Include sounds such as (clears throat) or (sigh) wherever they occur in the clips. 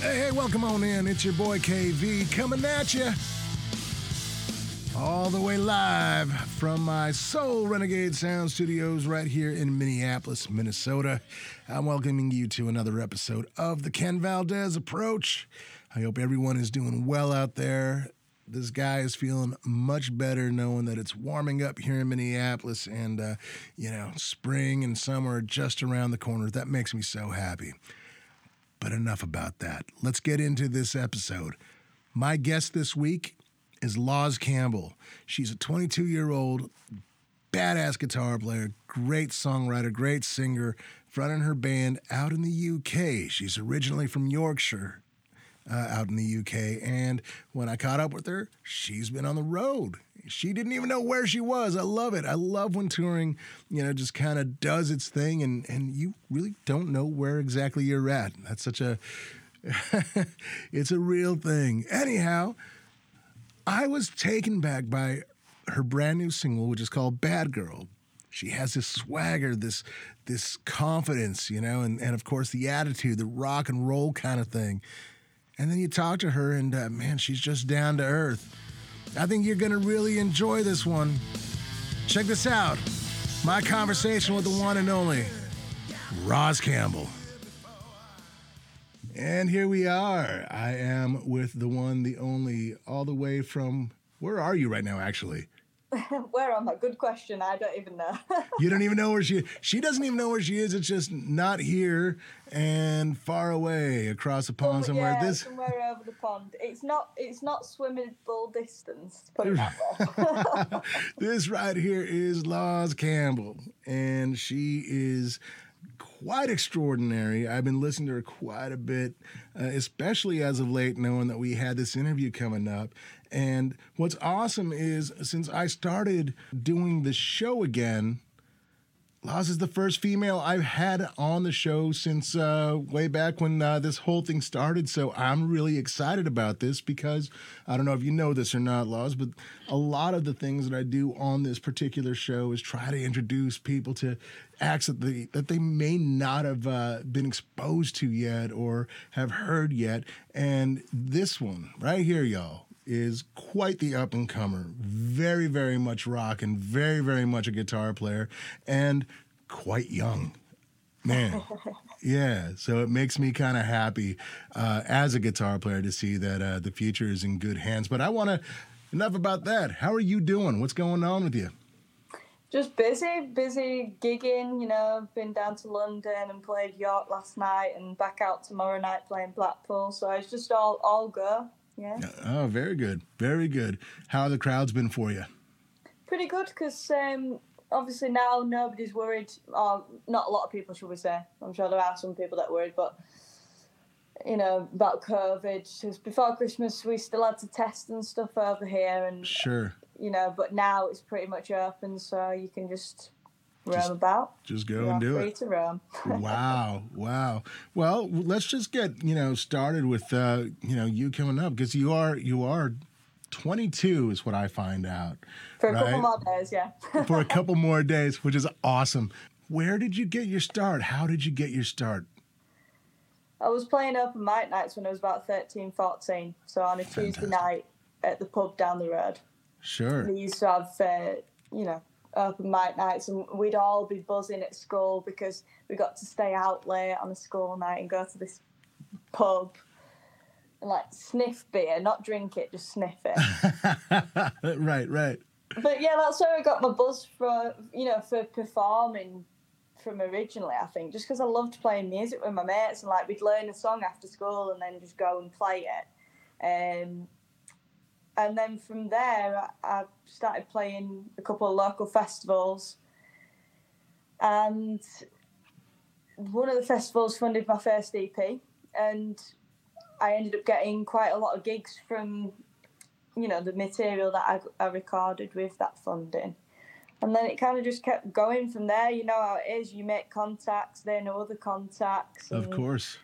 Hey, hey, welcome on in. It's your boy KV coming at you. All the way live from my Soul Renegade Sound Studios right here in Minneapolis, Minnesota. I'm welcoming you to another episode of the Ken Valdez Approach. I hope everyone is doing well out there. This guy is feeling much better knowing that it's warming up here in Minneapolis and, uh, you know, spring and summer just around the corner. That makes me so happy. But enough about that. Let's get into this episode. My guest this week is Loz Campbell. She's a 22 year old badass guitar player, great songwriter, great singer, fronting her band out in the UK. She's originally from Yorkshire, uh, out in the UK. And when I caught up with her, she's been on the road. She didn't even know where she was. I love it. I love when touring, you know, just kind of does its thing and, and you really don't know where exactly you're at. That's such a, (laughs) it's a real thing. Anyhow, I was taken back by her brand new single, which is called Bad Girl. She has this swagger, this this confidence, you know, and, and of course the attitude, the rock and roll kind of thing. And then you talk to her, and uh, man, she's just down to earth. I think you're to really enjoy this one. Check this out my conversation with the one and only Loz Campbell. And here we are. I am with the one, the only, all the way from where are you right now, actually? (laughs) where am I? Good question. I don't even know. (laughs) you don't even know where she She doesn't even know where she is. It's just not here and far away across the pond oh, somewhere. Yeah, this somewhere over the pond. It's not it's not swimmable distance, put it that way. (laughs) this right here is Loz Campbell, and she is quite extraordinary. I've been listening to her quite a bit, uh, especially as of late, knowing that we had this interview coming up. And what's awesome is since I started doing the show again, Loz is the first female I've had on the show since uh, way back when uh, this whole thing started. So I'm really excited about this because I don't know if you know this or not, Loz, but a lot of the things that I do on this particular show is try to introduce people to acts that they, that they may not have uh, been exposed to yet or have heard yet. And this one right here, y'all, is quite the up and comer. Very, very much rock and very, very much a guitar player and quite young. Man, (laughs) yeah. So it makes me kind of happy uh, as a guitar player to see that uh, the future is in good hands. But I want to, enough about that. How are you doing? What's going on with you? Just busy, busy gigging. You know, been down to London and played York last night, and back out tomorrow night playing Blackpool. So it's just all all go. Yeah. Oh, very good, very good. How have the crowds been for you? Pretty good, because um, obviously now nobody's worried, or not a lot of people, should we say? I'm sure there are some people that are worried, but you know about COVID. Because before Christmas, we still had to test and stuff over here, and sure, you know. But now it's pretty much open, so you can just roam just, about. Just go and do free it. to roam. (laughs) wow, wow. Well, let's just get you know started with uh, you know you coming up because you are you are 22 is what I find out. For a right? couple more days, yeah. (laughs) For a couple more days, which is awesome. Where did you get your start? How did you get your start? I was playing open mic nights when I was about 13, 14. So on a Fantastic. Tuesday night at the pub down the road. Sure. We used to have, uh, you know, open mic nights and we'd all be buzzing at school because we got to stay out late on a school night and go to this pub and like sniff beer, not drink it, just sniff it. (laughs) right, right. But yeah, that's where I got my buzz for, you know, for performing from originally, I think, just because I loved playing music with my mates and like we'd learn a song after school and then just go and play it. Um, and then from there, I started playing a couple of local festivals. And one of the festivals funded my first EP, and I ended up getting quite a lot of gigs from, you know, the material that I, I recorded with that funding. And then it kind of just kept going from there. You know how it is. You make contacts, they know other contacts. And, of course.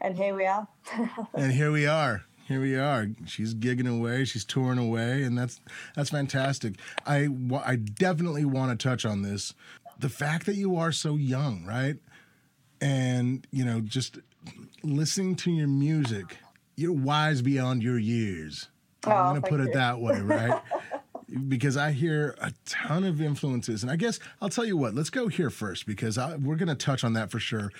And here we are. (laughs) and here we are. Here we are. She's gigging away. She's touring away, and that's that's fantastic. I I definitely want to touch on this, the fact that you are so young, right? And you know, just listening to your music, you're wise beyond your years. I'm gonna put it that way, right? (laughs) because I hear a ton of influences, and I guess I'll tell you what. Let's go here first because I, we're going to touch on that for sure.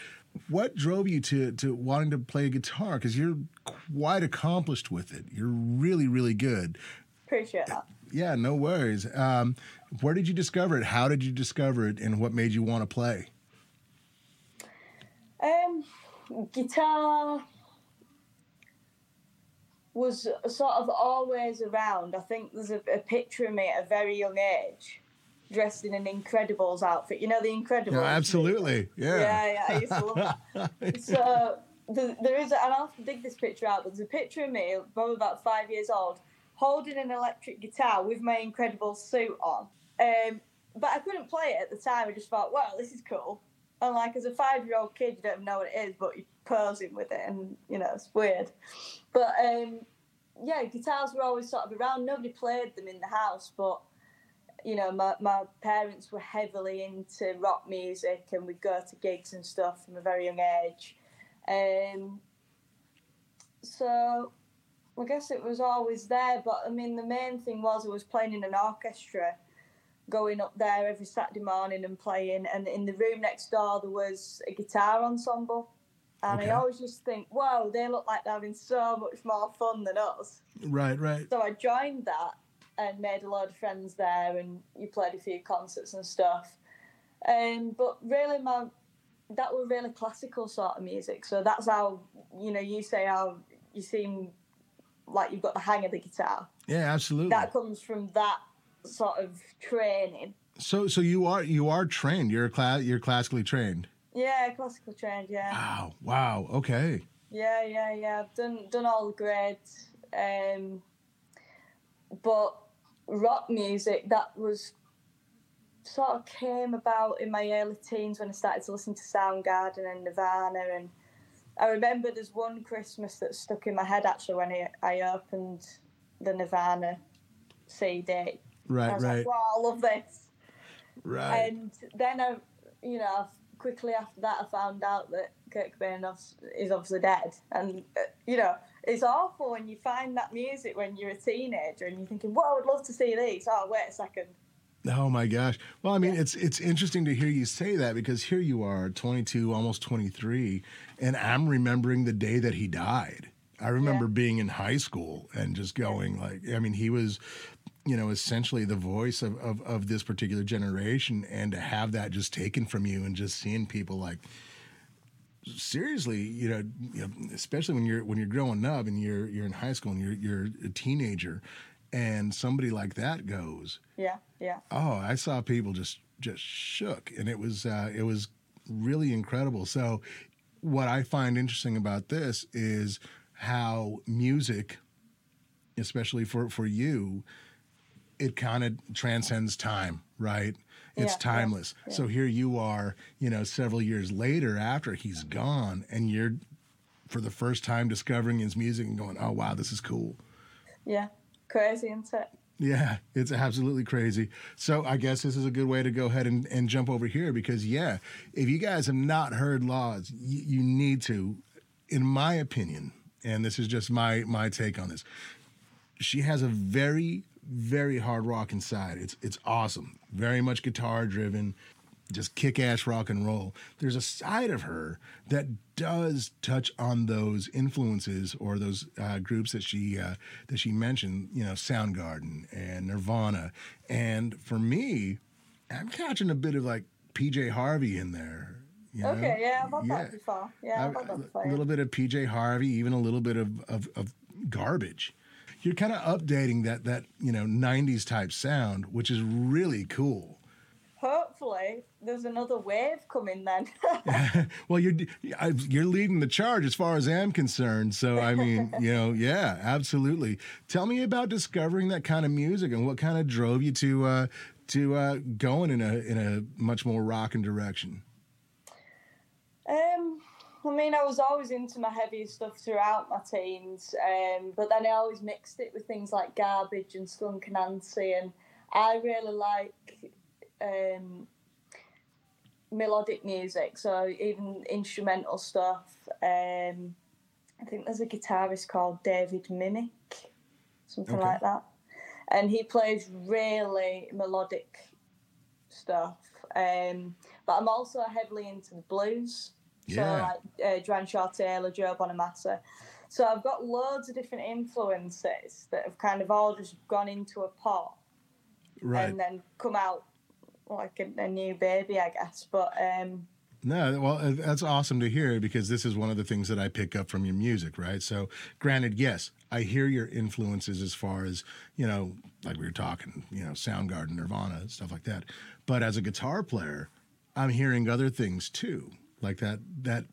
What drove you to to wanting to play guitar? Because you're quite accomplished with it. You're really, really good. Appreciate that. Yeah, no worries. Um, where did you discover it? How did you discover it? And what made you want to play? Um, guitar was sort of always around. I think there's a, a picture of me at a very young age, dressed in an Incredibles outfit. You know the Incredibles. Yeah, absolutely. Yeah. Yeah, yeah, I used to love that. (laughs) so the, there is, and I'll have to dig this picture out. But there's a picture of me, probably about five years old, holding an electric guitar with my incredible suit on. Um, but I couldn't play it at the time. I just thought, wow, this is cool. And like as a five-year-old kid, you don't know what it is, but you're posing with it, and you know it's weird. But um, yeah, guitars were always sort of around. Nobody played them in the house, but you know, my, my parents were heavily into rock music and we'd go to gigs and stuff from a very young age. Um, so I guess it was always there, but I mean, the main thing was I was playing in an orchestra, going up there every Saturday morning and playing, and in the room next door there was a guitar ensemble. And Okay. I always just think, wow, they look like they're having so much more fun than us. Right, right. So I joined that and made a lot of friends there, and you played a few concerts and stuff. Um, but really, my that were really classical sort of music. So that's how you know you say how you seem like you've got the hang of the guitar. Yeah, absolutely. That comes from that sort of training. so, so you are you are trained. You're class. You're classically trained. Yeah, classical trained. Yeah. Wow. Wow. Okay. Yeah, yeah, yeah. I've done done all the grades. Um, but rock music that was sort of came about in my early teens when I started to listen to Soundgarden and Nirvana and I remember there's one Christmas that stuck in my head actually when I, I opened the Nirvana CD. I Right. was Right. like, wow, I love this. Right. And then I, you know, quickly after that, I found out that Kurt Cobain is obviously dead. And uh, you know, it's awful when you find that music when you're a teenager and you're thinking, "Well, I'd love to see these." Oh, wait a second. Oh my gosh. Well, I mean, it's it's interesting to hear you say that because here you are, 22, almost 23, and I'm remembering the day that he died. I remember Yeah. being in high school and just going like, I mean, he was, you know, essentially the voice of, of, of this particular generation, and to have that just taken from you and just seeing people like, seriously, you know, you know, especially when you're when you're growing up and you're you're in high school and you're you're a teenager, and somebody like that goes, Yeah, yeah, oh, I saw people just just shook, and it was uh, it was really incredible. So, what I find interesting about this is how music, especially for for you, it kind of transcends time, right? It's Yeah, yeah, timeless. So here you are, you know, several years later after he's gone, and you're for the first time discovering his music and going, oh wow, this is cool. yeah. Crazy, it? Yeah, it's absolutely crazy. So I guess this is a good way to go ahead and, and jump over here because yeah, if you guys have not heard Loz, you, you need to, in my opinion, and this is just my my take on this. She has a very very hard rock inside. It's it's awesome. Very much guitar driven, just kick ass rock and roll. There's a side of her that does touch on those influences or those uh, groups that she uh, that she mentioned. You know, Soundgarden and Nirvana. And for me, I'm catching a bit of like PJ Harvey in there. you know? Okay, yeah, had Yeah. that before. Yeah, that before. a little bit of PJ Harvey, even a little bit of, of, of garbage. You're kind of updating that that you know '90s type sound, which is really cool. Hopefully, there's another wave coming then. (laughs) (laughs) well, you're you're leading the charge as far as I'm concerned. So I mean, (laughs) you know, yeah, absolutely. Tell me about discovering that kind of music and what kind of drove you to uh, to uh, going in a in a much more rocking direction. Um, I mean, I was always into my heavier stuff throughout my teens, um, but then I always mixed it with things like Garbage and Skunk Anansie, and I really like um, melodic music, so even instrumental stuff. Um, I think there's a guitarist called David Mimick, something Okay. like that, and he plays really melodic stuff. Um, but I'm also heavily into the blues. So Yeah. like uh, Joanne Shaw Taylor, Joe Bonamassa. So I've got loads of different influences that have kind of all just gone into a pot Right. and then come out like a, a new baby, I guess. But um, No, well, uh, that's awesome to hear because this is one of the things that I pick up from your music, right? So, granted, yes, I hear your influences as far as, you know, like we were talking, you know, Soundgarden, Nirvana, stuff like that. But as a guitar player, I'm hearing other things too, like that that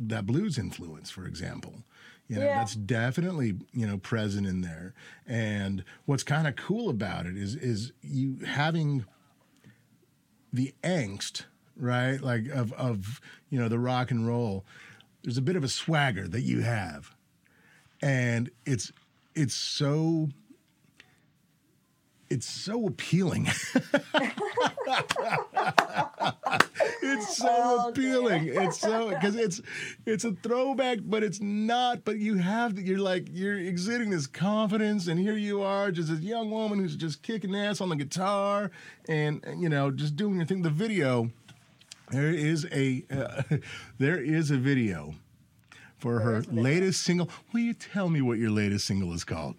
that blues influence, for example. You know, Yeah. that's definitely, you know, present in there. And what's kind of cool about it is is you having the angst, right? Like of of you know the rock and roll. There's a bit of a swagger that you have, and it's it's so it's so appealing. (laughs) it's so Oh, dear. appealing. It's so because it's it's a throwback, but it's not. But you have to, you're like you're exhibiting this confidence, and here you are, just this young woman who's just kicking ass on the guitar, and you know just doing your thing. The video, there is a uh, (laughs) there is a video for her a video. latest single. Will you tell me what your latest single is called?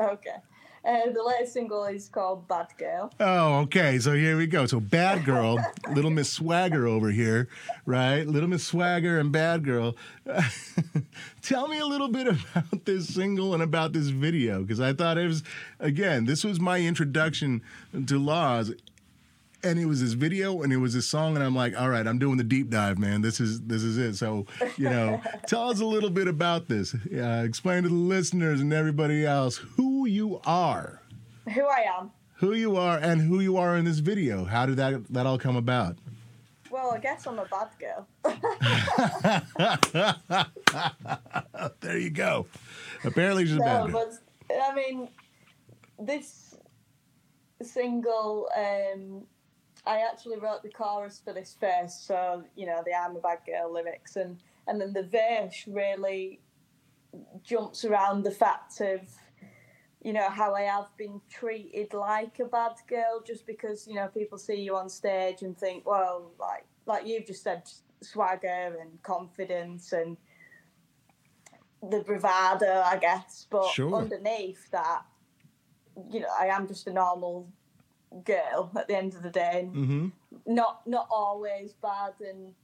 okay. Uh, the latest single is called Bad Girl. Oh, okay. So here we go. So Bad Girl, (laughs) Little Miss Swagger over here, right? Little Miss Swagger and Bad Girl. (laughs) Tell me a little bit about this single and about this video because I thought it was, again, this was my introduction to Loz. And it was this video and it was this song, and I'm like, all right, I'm doing the deep dive, man. This is this is it. So, you know, (laughs) tell us a little bit about this. Uh, explain to the listeners and everybody else who you are Who I am. who you are and who you are in this video. How did that that all come about? Well, I guess I'm a bad girl. There you go. Apparently she's a bad girl. but I mean, this single, um, I actually wrote the chorus for this first, so you know the "I'm a bad girl" lyrics, and and then the verse really jumps around the fact of you know how I have been treated like a bad girl just because you know people see you on stage and think, well, like like you've just said, swagger and confidence and the bravado, I guess. But Sure. underneath that, you know, I am just a normal girl at the end of the day. and Mm-hmm. Not not always bad, and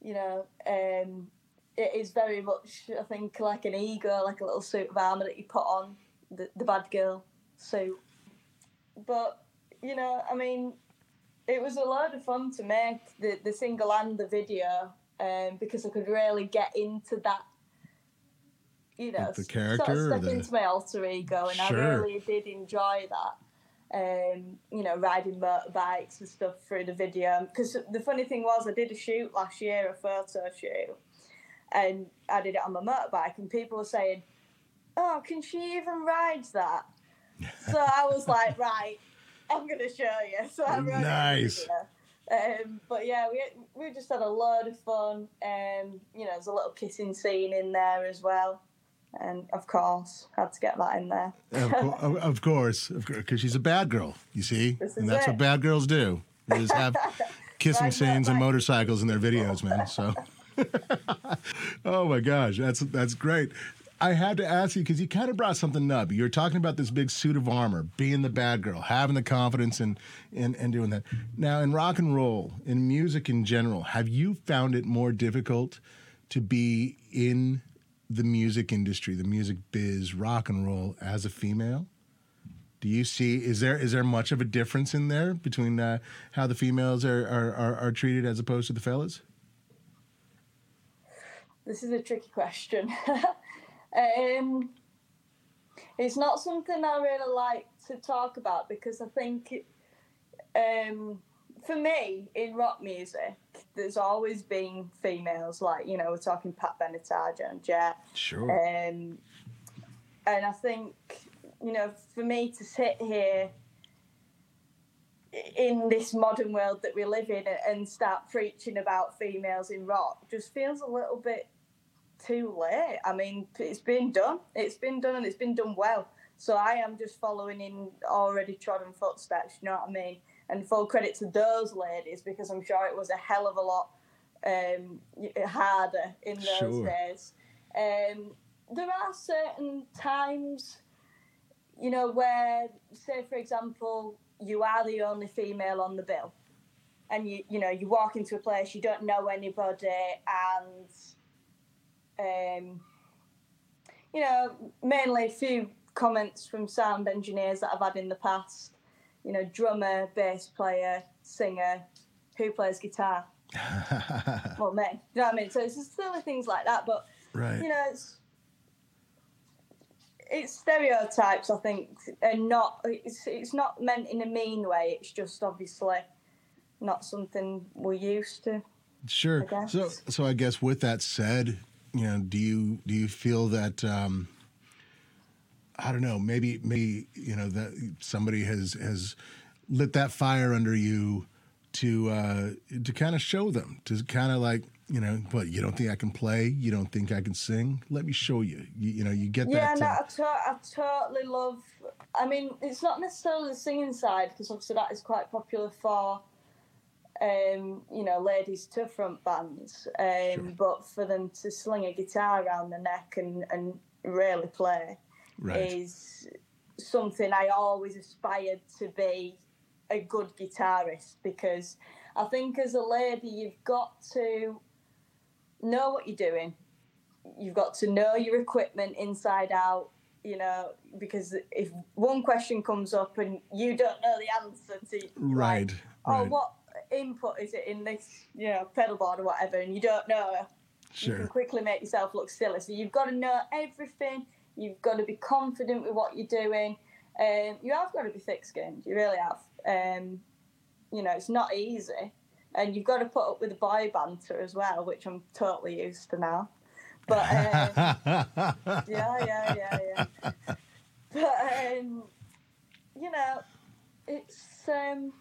you know, um, it is very much I think like an ego, like a little suit of armor that you put on the the bad girl suit. But you know, I mean, it was a lot of fun to make the the single and the video, um, because I could really get into that. You know, Like the character sort of step the- into my alter ego, and Sure. I really did enjoy that. Um, you know, riding motorbikes and stuff through the video. Because the funny thing was, I did a shoot last year, a photo shoot, and I did it on my motorbike, and people were saying, "Oh, can she even ride that?" (laughs) so I was like, "Right, I'm gonna show you." So I wrote it in the Nice. Um, but yeah, we we just had a load of fun. Um, you know, there's a little kissing scene in there as well, and of course, had to get that in there. Of, co- (laughs) of- course, because she's a bad girl. You see, and that's it. what bad girls do. They just have (laughs) kissing scenes and motorcycles in their videos, man. So, (laughs) oh my gosh, that's that's great. I had to ask you because you kind of brought something up. You were talking about this big suit of armor, being the bad girl, having the confidence, and and and doing that. Now, in rock and roll, in music in general, have you found it more difficult to be in the music industry, the music biz, rock and roll as a female? Do you see is there is there much of a difference in there between uh, how the females are, are are are treated as opposed to the fellas? This is a tricky question. (laughs) um, it's not something I really like to talk about because I think um, for me in rock music, there's always been females. Like you know, we're talking Pat Benatar, Joan Jett. Sure. Um, and I think you know, for me to sit here in this modern world that we live in and start preaching about females in rock just feels a little bit too late. I mean, it's been done. It's been done and it's been done well. So I am just following in already trodden footsteps, you know what I mean? And full credit to those ladies because I'm sure it was a hell of a lot um, harder in those Sure. days. Um, there are certain times, you know, where, say, for example, you are the only female on the bill, and you, you know, you walk into a place, you don't know anybody, and, um, you know, mainly a few comments from sound engineers that I've had in the past. You know, drummer, bass player, singer, who plays guitar. (laughs) Well, me. You know what I mean? So it's just silly things like that, but right. you know, it's it's stereotypes, I think, and not it's it's not meant in a mean way. It's just obviously not something we're used to. Sure. So, so I guess with that said, you know, do you do you feel that um, I don't know, maybe maybe you know that somebody has has lit that fire under you to uh, to kind of show them to kind of like you know, but you don't think I can play, you don't think I can sing. Let me show you. You, you know, you get Yeah, that. no, uh, I, to- I totally love. I mean, it's not necessarily the singing side because obviously that is quite popular for, um, you know, ladies to front bands. Um, Sure. But for them to sling a guitar around the neck and and really play right. is something I always aspired to be a good guitarist because I think as a lady you've got to know what you're doing. You've got to know your equipment inside out, you know, because if one question comes up and you don't know the answer to like, Right. oh right. what input is it in this, you know, pedal board or whatever and you don't know you can quickly make yourself look silly. So you've got to know everything. You've got to be confident with what you're doing. Um, you have got to be thick-skinned. You really have. Um, you know, it's not easy, and you've got to put up with the boy banter as well, which I'm totally used to now. But uh, (laughs) yeah, yeah, yeah, yeah. But um, you know, it's um,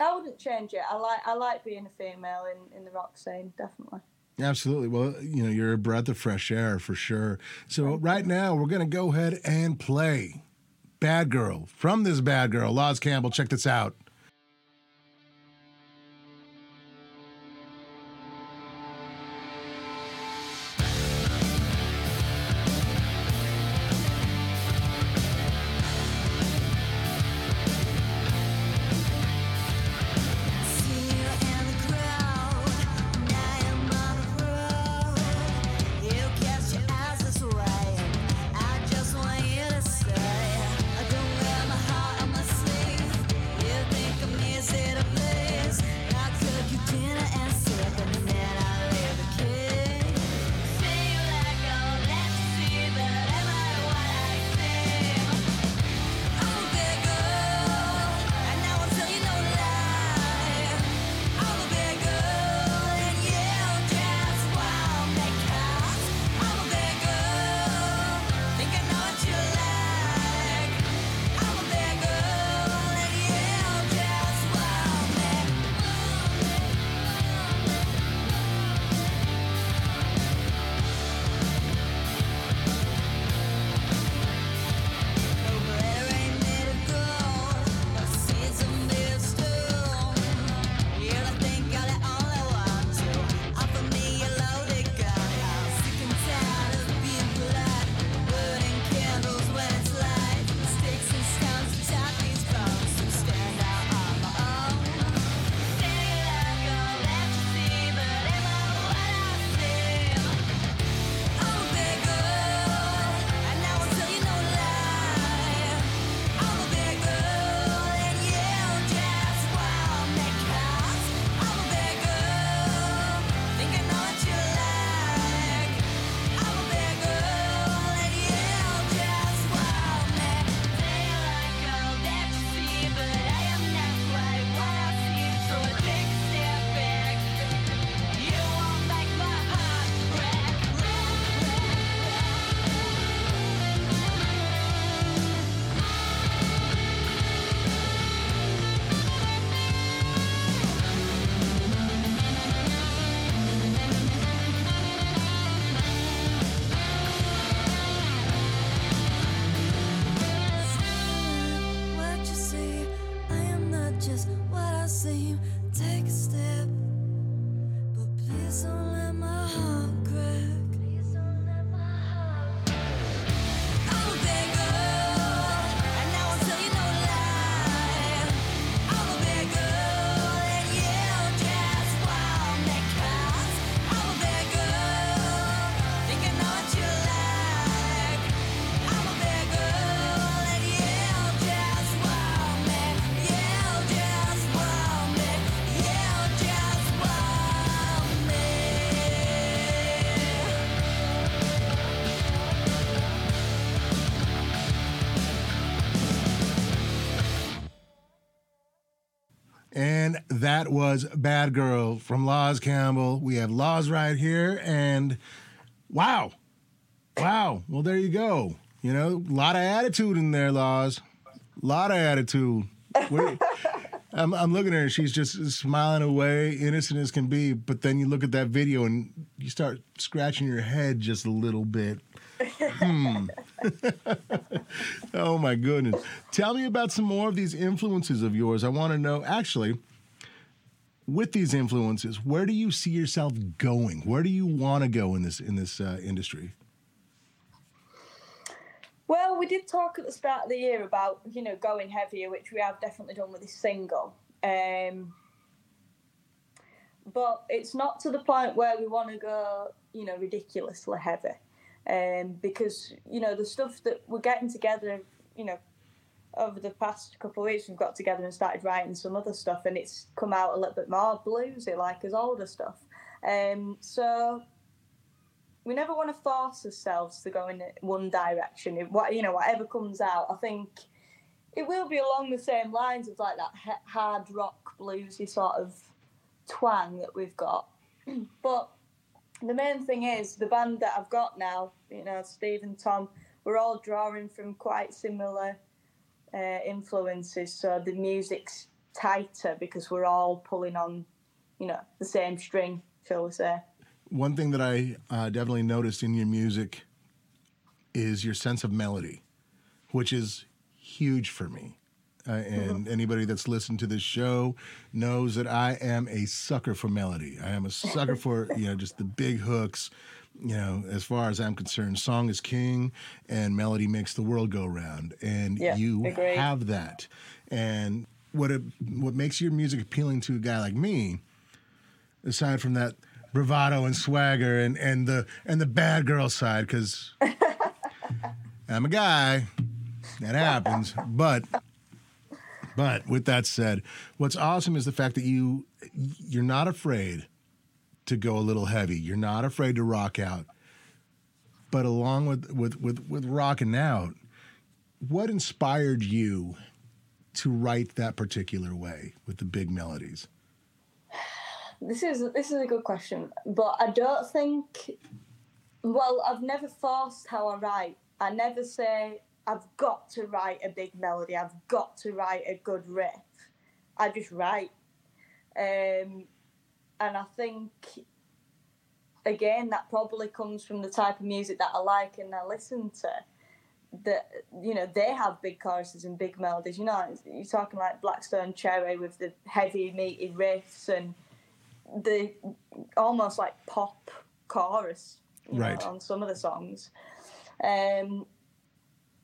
I wouldn't change it. I like I like being a female in, in the rock scene, definitely. Absolutely. Well, you know, you're a breath of fresh air for sure. So right now, we're going to go ahead and play Bad Girl from this Bad Girl. Loz Campbell, check this out. don't let my heart. Was Bad Girl from Loz Campbell. We have Loz right here. And wow. Wow. Well, there you go. You know, a lot of attitude in there, Loz. A lot of attitude. (laughs) I'm, I'm looking at her. She's just smiling away, innocent as can be. But then you look at that video and you start scratching your head just a little bit. Hmm. (laughs) oh my goodness. Tell me about some more of these influences of yours. I want to know actually with these influences, where do you see yourself going? Where do you want to go in this in this uh, industry? Well, we did talk at the start of the year about you know going heavier, which we have definitely done with this single. Um, but it's not to the point where we want to go, you know, ridiculously heavy, um, because you know the stuff that we're getting together, you know, over the past couple of weeks, we've got together and started writing some other stuff, and it's come out a little bit more bluesy, like his older stuff. Um, so we never want to force ourselves to go in one direction. It, what you know, whatever comes out, I think it will be along the same lines of like that hard rock bluesy sort of twang that we've got. (clears throat) but the main thing is the band that I've got now. You know, Steve and Tom. We're all drawing from quite similar uh, influences, so the music's tighter because we're all pulling on, you know, the same string, shall we say. One thing that I uh, definitely noticed in your music is your sense of melody, which is huge for me. Uh, and anybody that's listened to this show knows that I am a sucker for melody. I am a sucker (laughs) for you know just the big hooks. You know, as far as I'm concerned, song is king, and melody makes the world go round. And Yeah, you agreed. have that. And what it, what makes your music appealing to a guy like me aside from that bravado and swagger and, and the and the bad girl side because (laughs) I'm a guy that happens but but with that said what's awesome is the fact that you you're not afraid to go a little heavy you're not afraid to rock out but along with with with, with rocking out what inspired you to write that particular way with the big melodies This is this is a good question, but I don't think. Well, I've never forced how I write. I never say I've got to write a big melody. I've got to write a good riff. I just write, um, and I think again that probably comes from the type of music that I like and I listen to. That you know they have big choruses and big melodies. You know, you're talking like Black Stone Cherry with the heavy meaty riffs and the almost like pop chorus you know, on some of the songs. Um,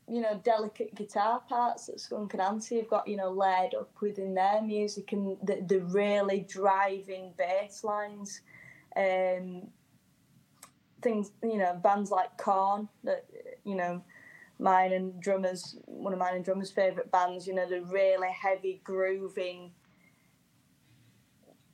you know, delicate guitar parts that Skunk Anansie have got, you know, layered up within their music and the, the really driving bass lines. Um, things, you know, bands like Korn that, you know, mine and drummers, one of mine and drummers' favourite bands, you know, the really heavy grooving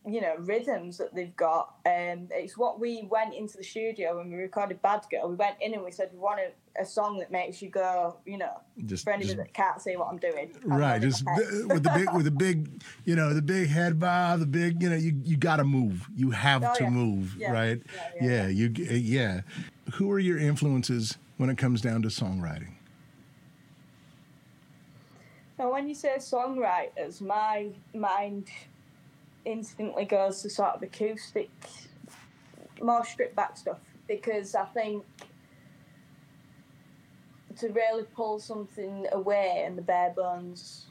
you know rhythms that they've got um it's what we went into the studio when we recorded bad girl. We went in and we said we want a, a song that makes you go you know Just- for anybody just- that can't see what i'm doing. I'm right just with the big with the big you know the big head bob the big you know you you got to move. You have Oh, to yeah. move Yeah. right? Yeah, yeah, you uh, yeah. Who are your influences when it comes down to songwriting? Now, when you say songwriters, my mind instantly goes to sort of acoustic, more stripped back stuff because I think to really pull something away and the bare bones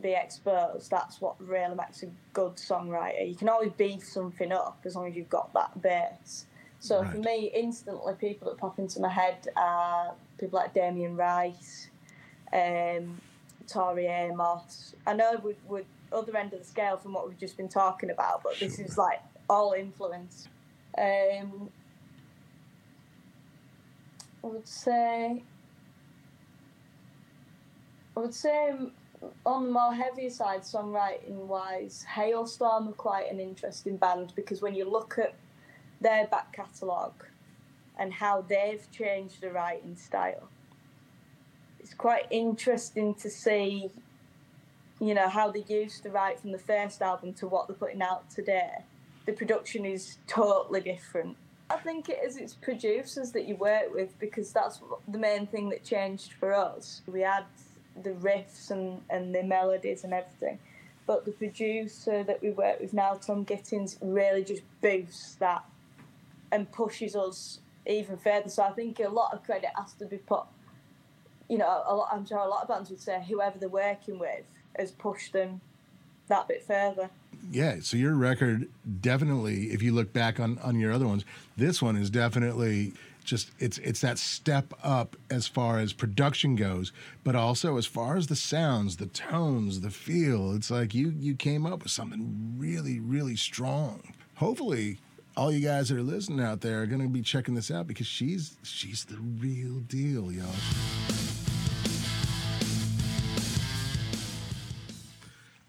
be exposed, that's what really makes a good songwriter. You can always beef something up as long as you've got that base. So for me, instantly, people that pop into my head are people like Damien Rice, um, Tori Amos. I know we're, we're other end of the scale from what we've just been talking about, but this is like all influence. Um, I would say, I would say um, on the more heavier side, songwriting wise, Halestorm are quite an interesting band because when you look at their back catalogue and how they've changed the writing style, it's quite interesting to see, you know how they used to write from the first album to what they're putting out today. The production is totally different. I think it is its producers that you work with because that's the main thing that changed for us. We had the riffs and, and the melodies and everything, but the producer that we work with now, Tom Gittins, really just boosts that and pushes us even further. So I think a lot of credit has to be put. You know, lot, I'm sure a lot of bands would say whoever they're working with has pushed them that bit further. Yeah, so your record definitely, if you look back on on your other ones, this one is definitely just it's it's that step up as far as production goes, but also as far as the sounds, the tones, the feel. It's like you you came up with something really really strong. Hopefully, all you guys that are listening out there are going to be checking this out because she's she's the real deal, y'all.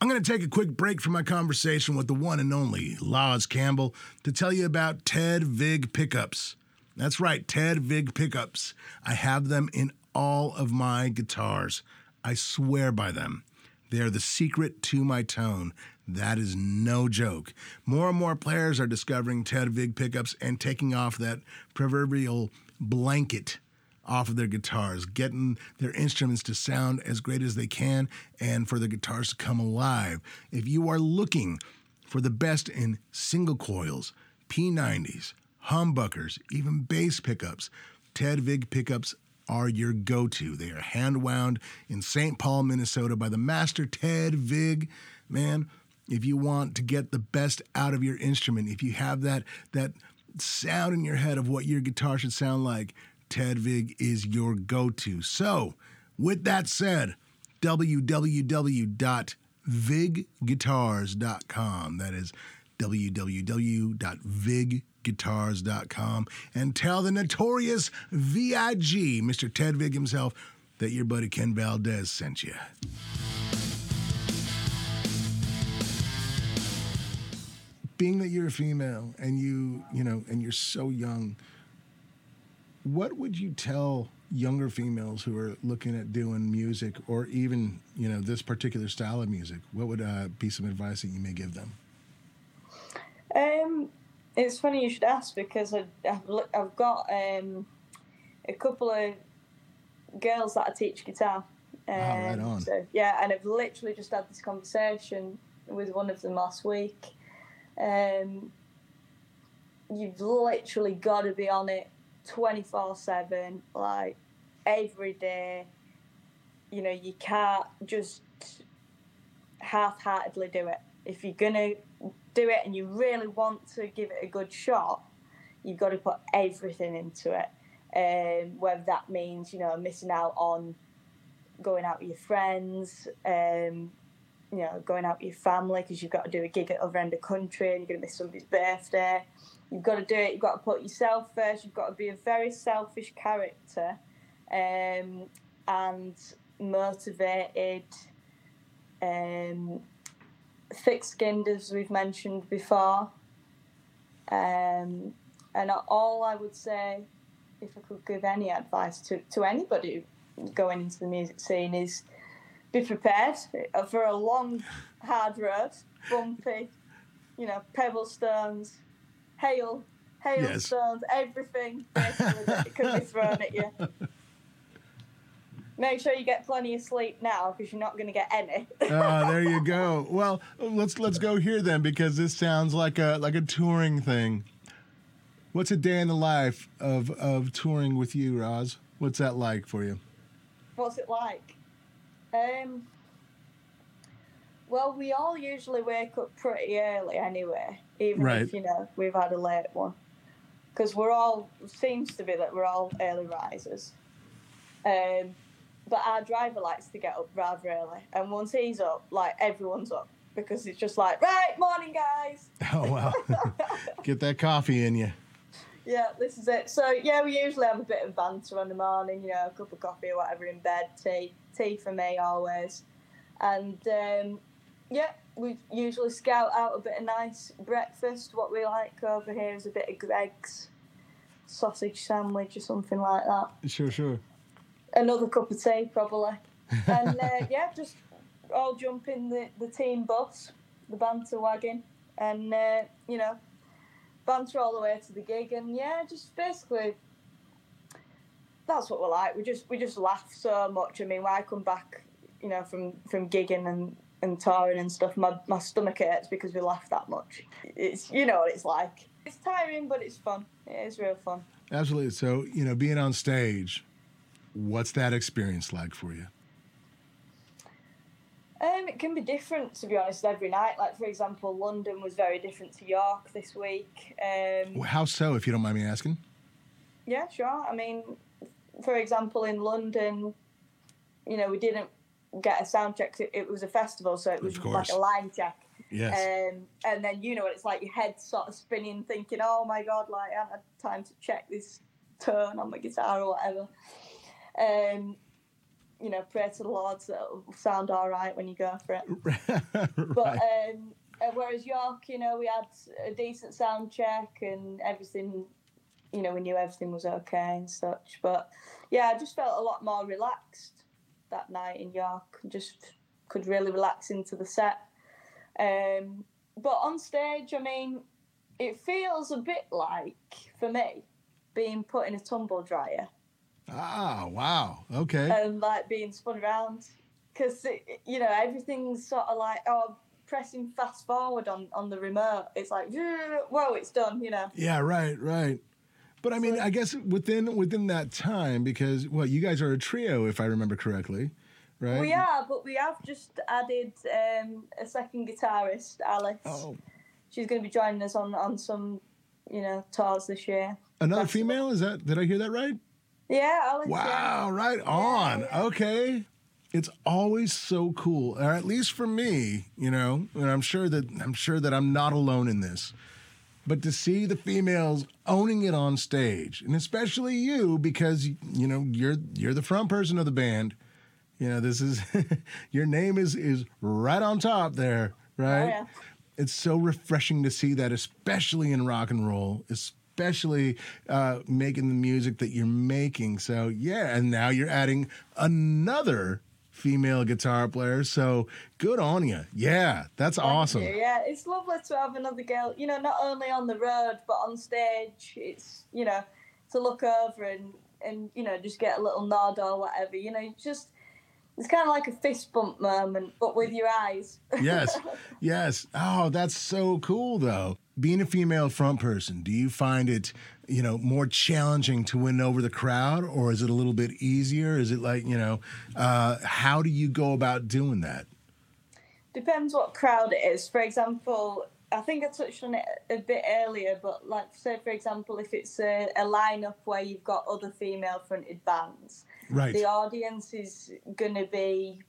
I'm going to take a quick break from my conversation with the one and only Loz Campbell to tell you about Ted Vig pickups. That's right, Ted Vig pickups. I have them in all of my guitars. I swear by them. They are the secret to my tone. That is no joke. More and more players are discovering Ted Vig pickups and taking off that proverbial blanket off of their guitars, getting their instruments to sound as great as they can and for the guitars to come alive. If you are looking for the best in single coils, P90s, humbuckers, even bass pickups, Ted Vig pickups are your go to. They are hand wound in St. Paul, Minnesota by the master Ted Vig. Man, if you want to get the best out of your instrument, if you have that, that sound in your head of what your guitar should sound like, Ted Vig is your go to. So, with that said, www.vigguitars.com. That is www.vigguitars.com. And tell the notorious VIG, Mr. Ted Vig himself, that your buddy Ken Valdez sent you. Being that you're a female and you, you know, and you're so young, what would you tell younger females who are looking at doing music or even you know this particular style of music what would uh, be some advice that you may give them Um, it's funny you should ask because I, I've, I've got um, a couple of girls that I teach guitar. Um, right on. So, yeah, and I've literally just had this conversation with one of them last week. Um, you've literally got to be on it 24 7, like every day. You know, you can't just half heartedly do it. If you're going to do it and you really want to give it a good shot, you've got to put everything into it. Um, whether that means, you know, missing out on going out with your friends, um, you know, going out with your family because you've got to do a gig at other end of country and you're going to miss somebody's birthday. You've got to do it. You've got to put yourself first. You've got to be a very selfish character, um, and motivated, um, thick-skinned, as we've mentioned before. Um, and all I would say, if I could give any advice to, to anybody going into the music scene, is be prepared for a long, hard road, bumpy, you know, pebble stones, hail, Yes. hailstones, everything basically that can be thrown at you. Make sure you get plenty of sleep now because you're not going to get any. oh (laughs) there you go well let's let's go here then because this sounds like a like a touring thing what's a day in the life of of touring with you Loz what's that like for you What's it like? Um, well, we all usually wake up pretty early anyway, even Right. if you know we've had a late one, because we're all seems to be that we're all early risers. Um, but our driver likes to get up rather early, and once he's up, like everyone's up because it's just like right, morning guys. (laughs) oh well, (laughs) get that coffee in you Yeah, this is it. So yeah, we usually have a bit of banter on the morning, you know, a cup of coffee or whatever in bed, tea, tea for me always, and um, yeah, we usually scout out a bit of nice breakfast. What we like over here is a bit of Greggs sausage sandwich or something like that. sure sure Another cup of tea probably, and uh, (laughs) yeah, just all jump in the, the team bus, the banter wagon, and uh, you know, banter all the way to the gig, and yeah, just basically. That's what we're like. We just we just laugh so much. I mean, when I come back, you know, from from gigging and and touring and stuff, my my stomach hurts because we laugh that much. It's you know what it's like. It's tiring, but it's fun. It is real fun. Absolutely. So, you know, being on stage, what's that experience like for you? Um, it can be different to be honest every night. Like for example, London was very different to York this week. Um, How so, if you don't mind me asking? yeah, sure. I mean, for example, in London, you know, we didn't get a sound check. It, it was a festival, so it was like a line check. Yes. Um, and then you know what it's like. Your head sort of spinning, thinking, "Oh my god, like I haven't had time to check this tone on my guitar or whatever." Um, you know, pray to the Lord that it'll sound all right when you go for it. (laughs) But um, uh, whereas York, you know, we had a decent sound check and everything. You know, we knew everything was okay and such. But yeah, I just felt a lot more relaxed that night in York. Just could really relax into the set. Um, but on stage, I mean, it feels a bit like for me being put in a tumble dryer ah, wow. Okay. and like being spun around because you know everything's sort of like oh pressing fast forward on on the remote it's like whoa it's done you know Yeah, right, right. But I mean, So- I guess within within that time, because well, you guys are a trio, if I remember correctly, right? we are but we have just added um a second guitarist alice Oh, she's going to be joining us on on some you know tours this year another Festival. female? Is that? Did I hear that right? Yeah. Wow, right on. yeah. Okay. It's always so cool, or at least for me, you know, and I'm sure that I'm sure that I'm not alone in this. But to see the females owning it on stage, and especially you, because you know you're you're the front person of the band. You know, this is (laughs) your name is is right on top there, right? Oh, yeah. It's so refreshing to see that, especially in rock and roll, especially uh, making the music that you're making. So yeah, and now you're adding another female guitar player. So good on you. Yeah, that's Thank awesome. you. Yeah, it's lovely to have another girl. You know, not only on the road but on stage. It's you know to look over and and you know just get a little nod or whatever. You know, just it's kind of like a fist bump moment, but with your eyes. yes, (laughs) yes. Oh, that's so cool, though. Being a female front person, do you find it, you know, more challenging to win over the crowd, or is it a little bit easier? Is it like, you know, uh, how do you go about doing that? Depends what crowd it is. For example, I think I touched on it a bit earlier, but like say for example, if it's a, a lineup where you've got other female fronted bands, Right. the audience is going to be,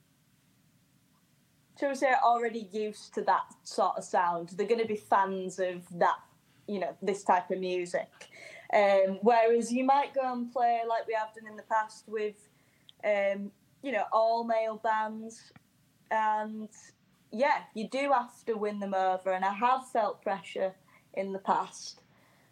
shall we say, already used to that sort of sound. They're going to be fans of that, you know, this type of music. Um, whereas you might go and play like we have done in the past with, um, you know, all male bands, and yeah, you do have to win them over. And I have felt pressure in the past,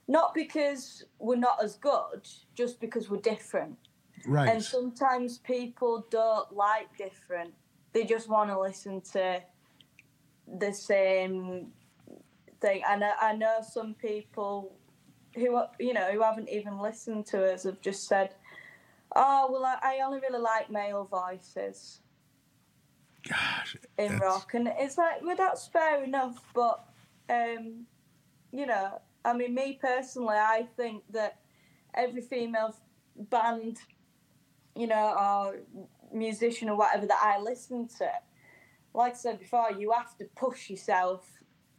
not because we're not as good, just because we're different. right. And sometimes people don't like different. They just want to listen to the same thing. And I, I know some people who you know who haven't even listened to us have just said, "Oh well, I, I only really like male voices Gosh. in that's- rock," and it's like, well, that's fair enough, but um, you know, I mean, me personally, I think that every female band, you know, or musician or whatever that I listen to, like I said before, you have to push yourself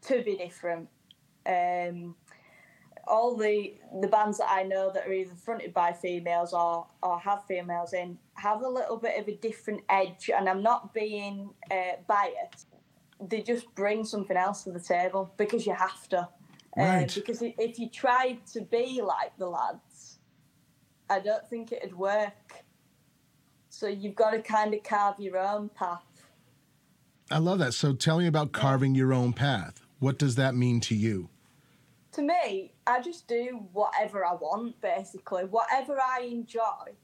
to be different. Um, all the the bands that I know that are either fronted by females or or have females in have a little bit of a different edge, and I'm not being uh, biased. They just bring something else to the table because you have to. Right. Um, because if you tried to be like the lads, I don't think it'd work. So you've got to kind of carve your own path. I love that. So tell me about carving your own path. What does that mean to you? To me, I just do whatever I want, basically. Whatever I enjoy,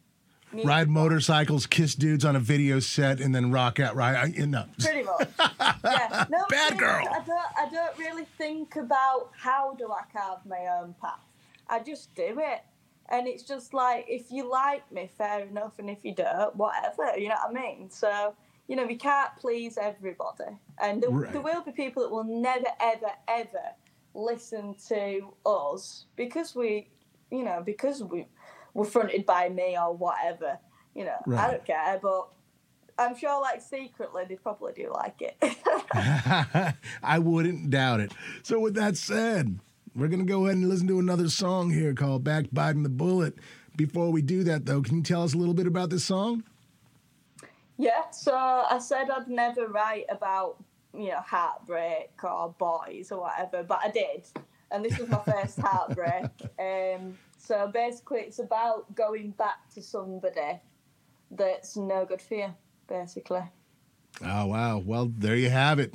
music ride motorcycles, kiss dudes on a video set, and then rock out. Right? I, you know. Pretty much. (laughs) yeah. No, Bad girl. I don't. I don't really think about how do I carve my own path. I just do it, and it's just like if you like me, fair enough, and if you don't, whatever. You know what I mean? So you know, we can't please everybody, and there, Right. there will be people that will never, ever, ever listen to us because we, you know, because we were fronted by me or whatever. You know, I don't care, but I'm sure, like secretly, they probably do like it. (laughs) (laughs) I wouldn't doubt it. So, with that said, we're going to go ahead and listen to another song here called Back Biting the Bullet. Before we do that, though, can you tell us a little bit about this song? yeah. So I said I'd never write about you know heartbreak or boys or whatever, but I did, and this was my first (laughs) heartbreak. Um, so basically, it's about going back to somebody that's no good for you, basically. Oh, wow. Well, there you have it.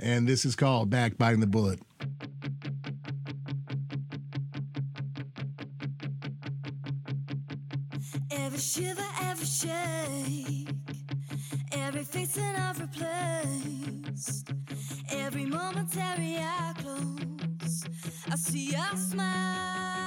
And this is called Back Biting the Bullet. Every shiver, every shake, every fixing I've replaced, every momentary I close, I see your smile.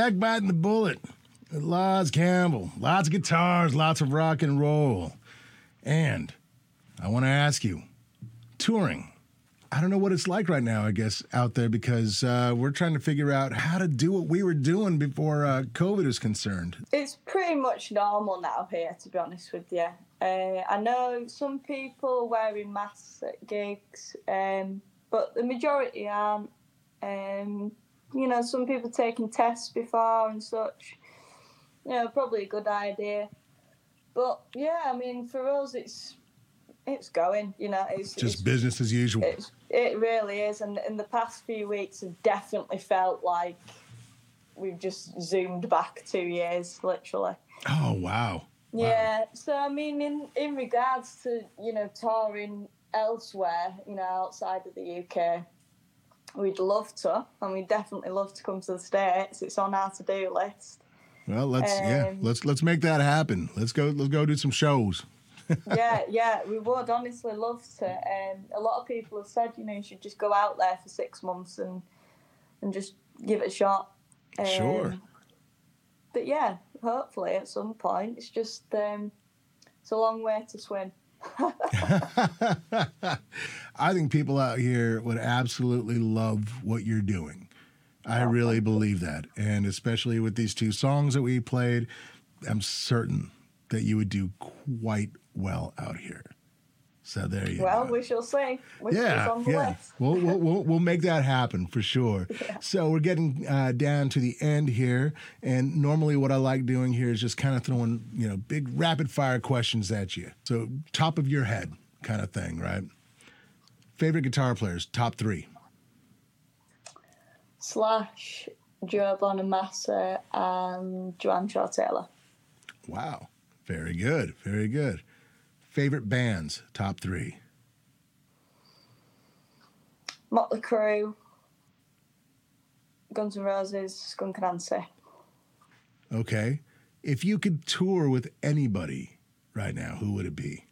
Back Biting the Bullet. Loz Campbell. Lots of guitars, lots of rock and roll. And I want to ask you touring. I don't know what it's like right now, I guess, out there because uh, we're trying to figure out how to do what we were doing before uh, COVID is concerned. It's pretty much normal now here, to be honest with you. Uh, I know some people wearing masks at gigs, um, but the majority aren't. Um, you know, some people taking tests before and such. You know, probably a good idea. But yeah, I mean, for us, it's it's going. You know, it's Just it's, business as usual. it really is, and in the past few weeks, have definitely felt like we've just zoomed back two years, literally. Oh, wow. Yeah. So I mean, in in regards to you know touring elsewhere, you know, outside of the UK, we'd love to, and we'd definitely love to come to the States. It's on our to do list. Well, let's yeah, Um, let's let's make that happen. Let's go let's go do some shows. (laughs) yeah, yeah, we would honestly love to. Um, a lot of people have said, you know, you should just go out there for six months and and just give it a shot. Um, Sure. But yeah, hopefully at some point. It's just um, it's a long way to swim. (laughs) I think people out here would absolutely love what you're doing. I oh, really believe that. And especially with these two songs that we played, I'm certain that you would do quite well out here. So there you Well, go. Well, we shall see. Which yeah, on the yeah. We'll, (laughs) we'll, we'll, make that happen for sure. So we're getting uh, down to the end here, and normally what I like doing here is just kind of throwing you know big rapid fire questions at you. So top of your head kind of thing, right? Favorite guitar players, top three. Slash, Joe Bonamassa, and Joanne Shaw Taylor. Wow, very good, very good. Favorite bands, top three. Motley Crue, Guns N' Roses, Skunk Anansie. Okay, if you could tour with anybody right now, who would it be?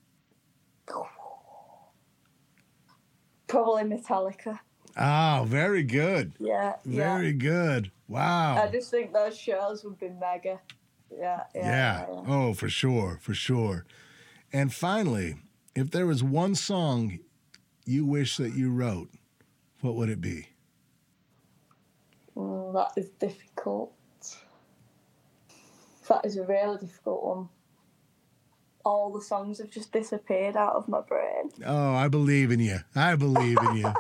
Probably Metallica. Oh, very good. Yeah, yeah. Very good. Wow. I just think those shows would be mega. Yeah, yeah. yeah. yeah. Oh, for sure. For sure. And finally, if there was one song you wish that you wrote, what would it be? Mm, that is difficult. That is a really difficult one. All the songs have just disappeared out of my brain. Oh, I believe in you. I believe in you.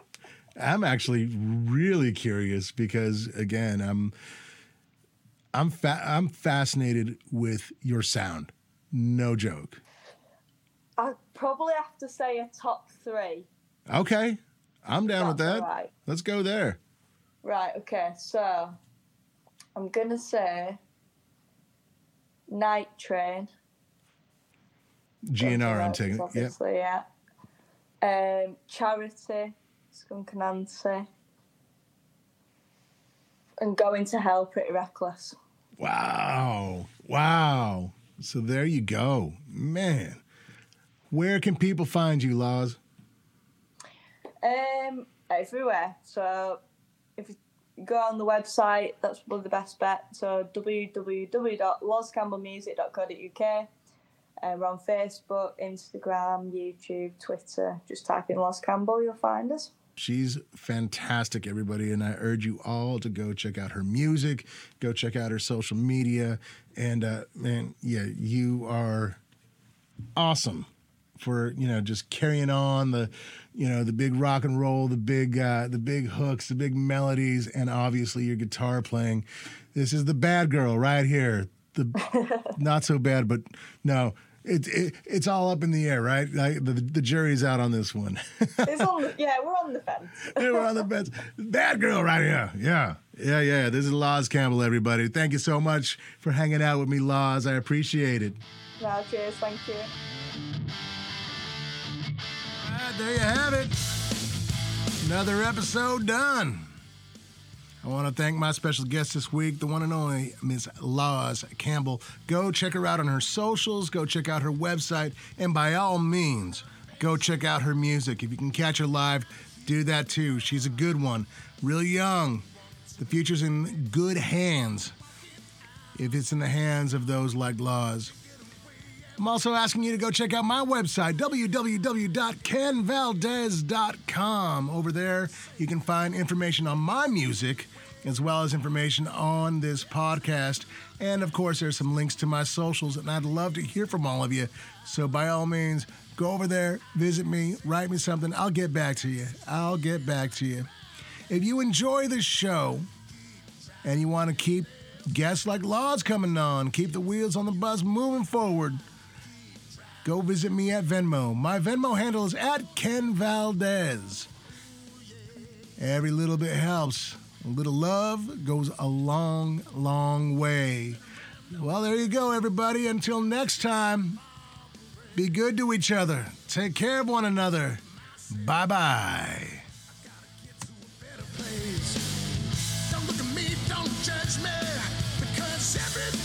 (laughs) I'm actually really curious because again, I'm I'm fa- I'm fascinated with your sound. No joke. Probably have to say a top three. Okay. I'm down with that. right. Let's go there. Right, okay, so I'm gonna say Night Train. GNR, I'm taking. Obviously, yeah. Um, Charity, Skunk Anansie. And Going to Hell, Pretty Reckless. Wow. Wow. So there you go. Man. Where can people find you, Loz? Um, everywhere. So if you go on the website, that's probably the best bet. So www.lozcampbellmusic.co.uk. Uh, we're on Facebook, Instagram, YouTube, Twitter. Just type in Loz Campbell, you'll find us. She's fantastic, everybody. And I urge you all to go check out her music, go check out her social media. And uh, man, yeah, you are awesome for you know just carrying on the you know the big rock and roll the big uh the big hooks the big melodies and obviously your guitar playing. This is the bad girl right here. The (laughs) not so bad but no. It, it it's all up in the air right? Like the, the jury's out on this one. It's on the, (laughs) yeah, we're on the fence. (laughs) we're on the best bad girl right here. Yeah. Yeah yeah. This is Loz Campbell everybody. Thank you so much for hanging out with me Loz I appreciate it. No, cheers, thank you. Right, there you have it. Another episode done. I want to thank my special guest this week, the one and only Ms. Loz Campbell. Go check her out on her socials, go check out her website, and by all means, go check out her music. If you can catch her live, do that too. She's a good one, real young. The future's in good hands if it's in the hands of those like Loz. I'm also asking you to go check out my website, www.kenvaldez.com. Over there, you can find information on my music as well as information on this podcast. And of course, there's some links to my socials, and I'd love to hear from all of you. So, by all means, go over there, visit me, write me something. I'll get back to you. I'll get back to you. If you enjoy the show and you want to keep guests like Loz coming on, keep the wheels on the bus moving forward, go visit me at Venmo. My Venmo handle is at Ken Valdez. Every little bit helps. A little love goes a long, long way. Well, there you go, everybody. Until next time, Be good to each other. Take care of one another. Bye bye. Don't look at me, don't judge me, because.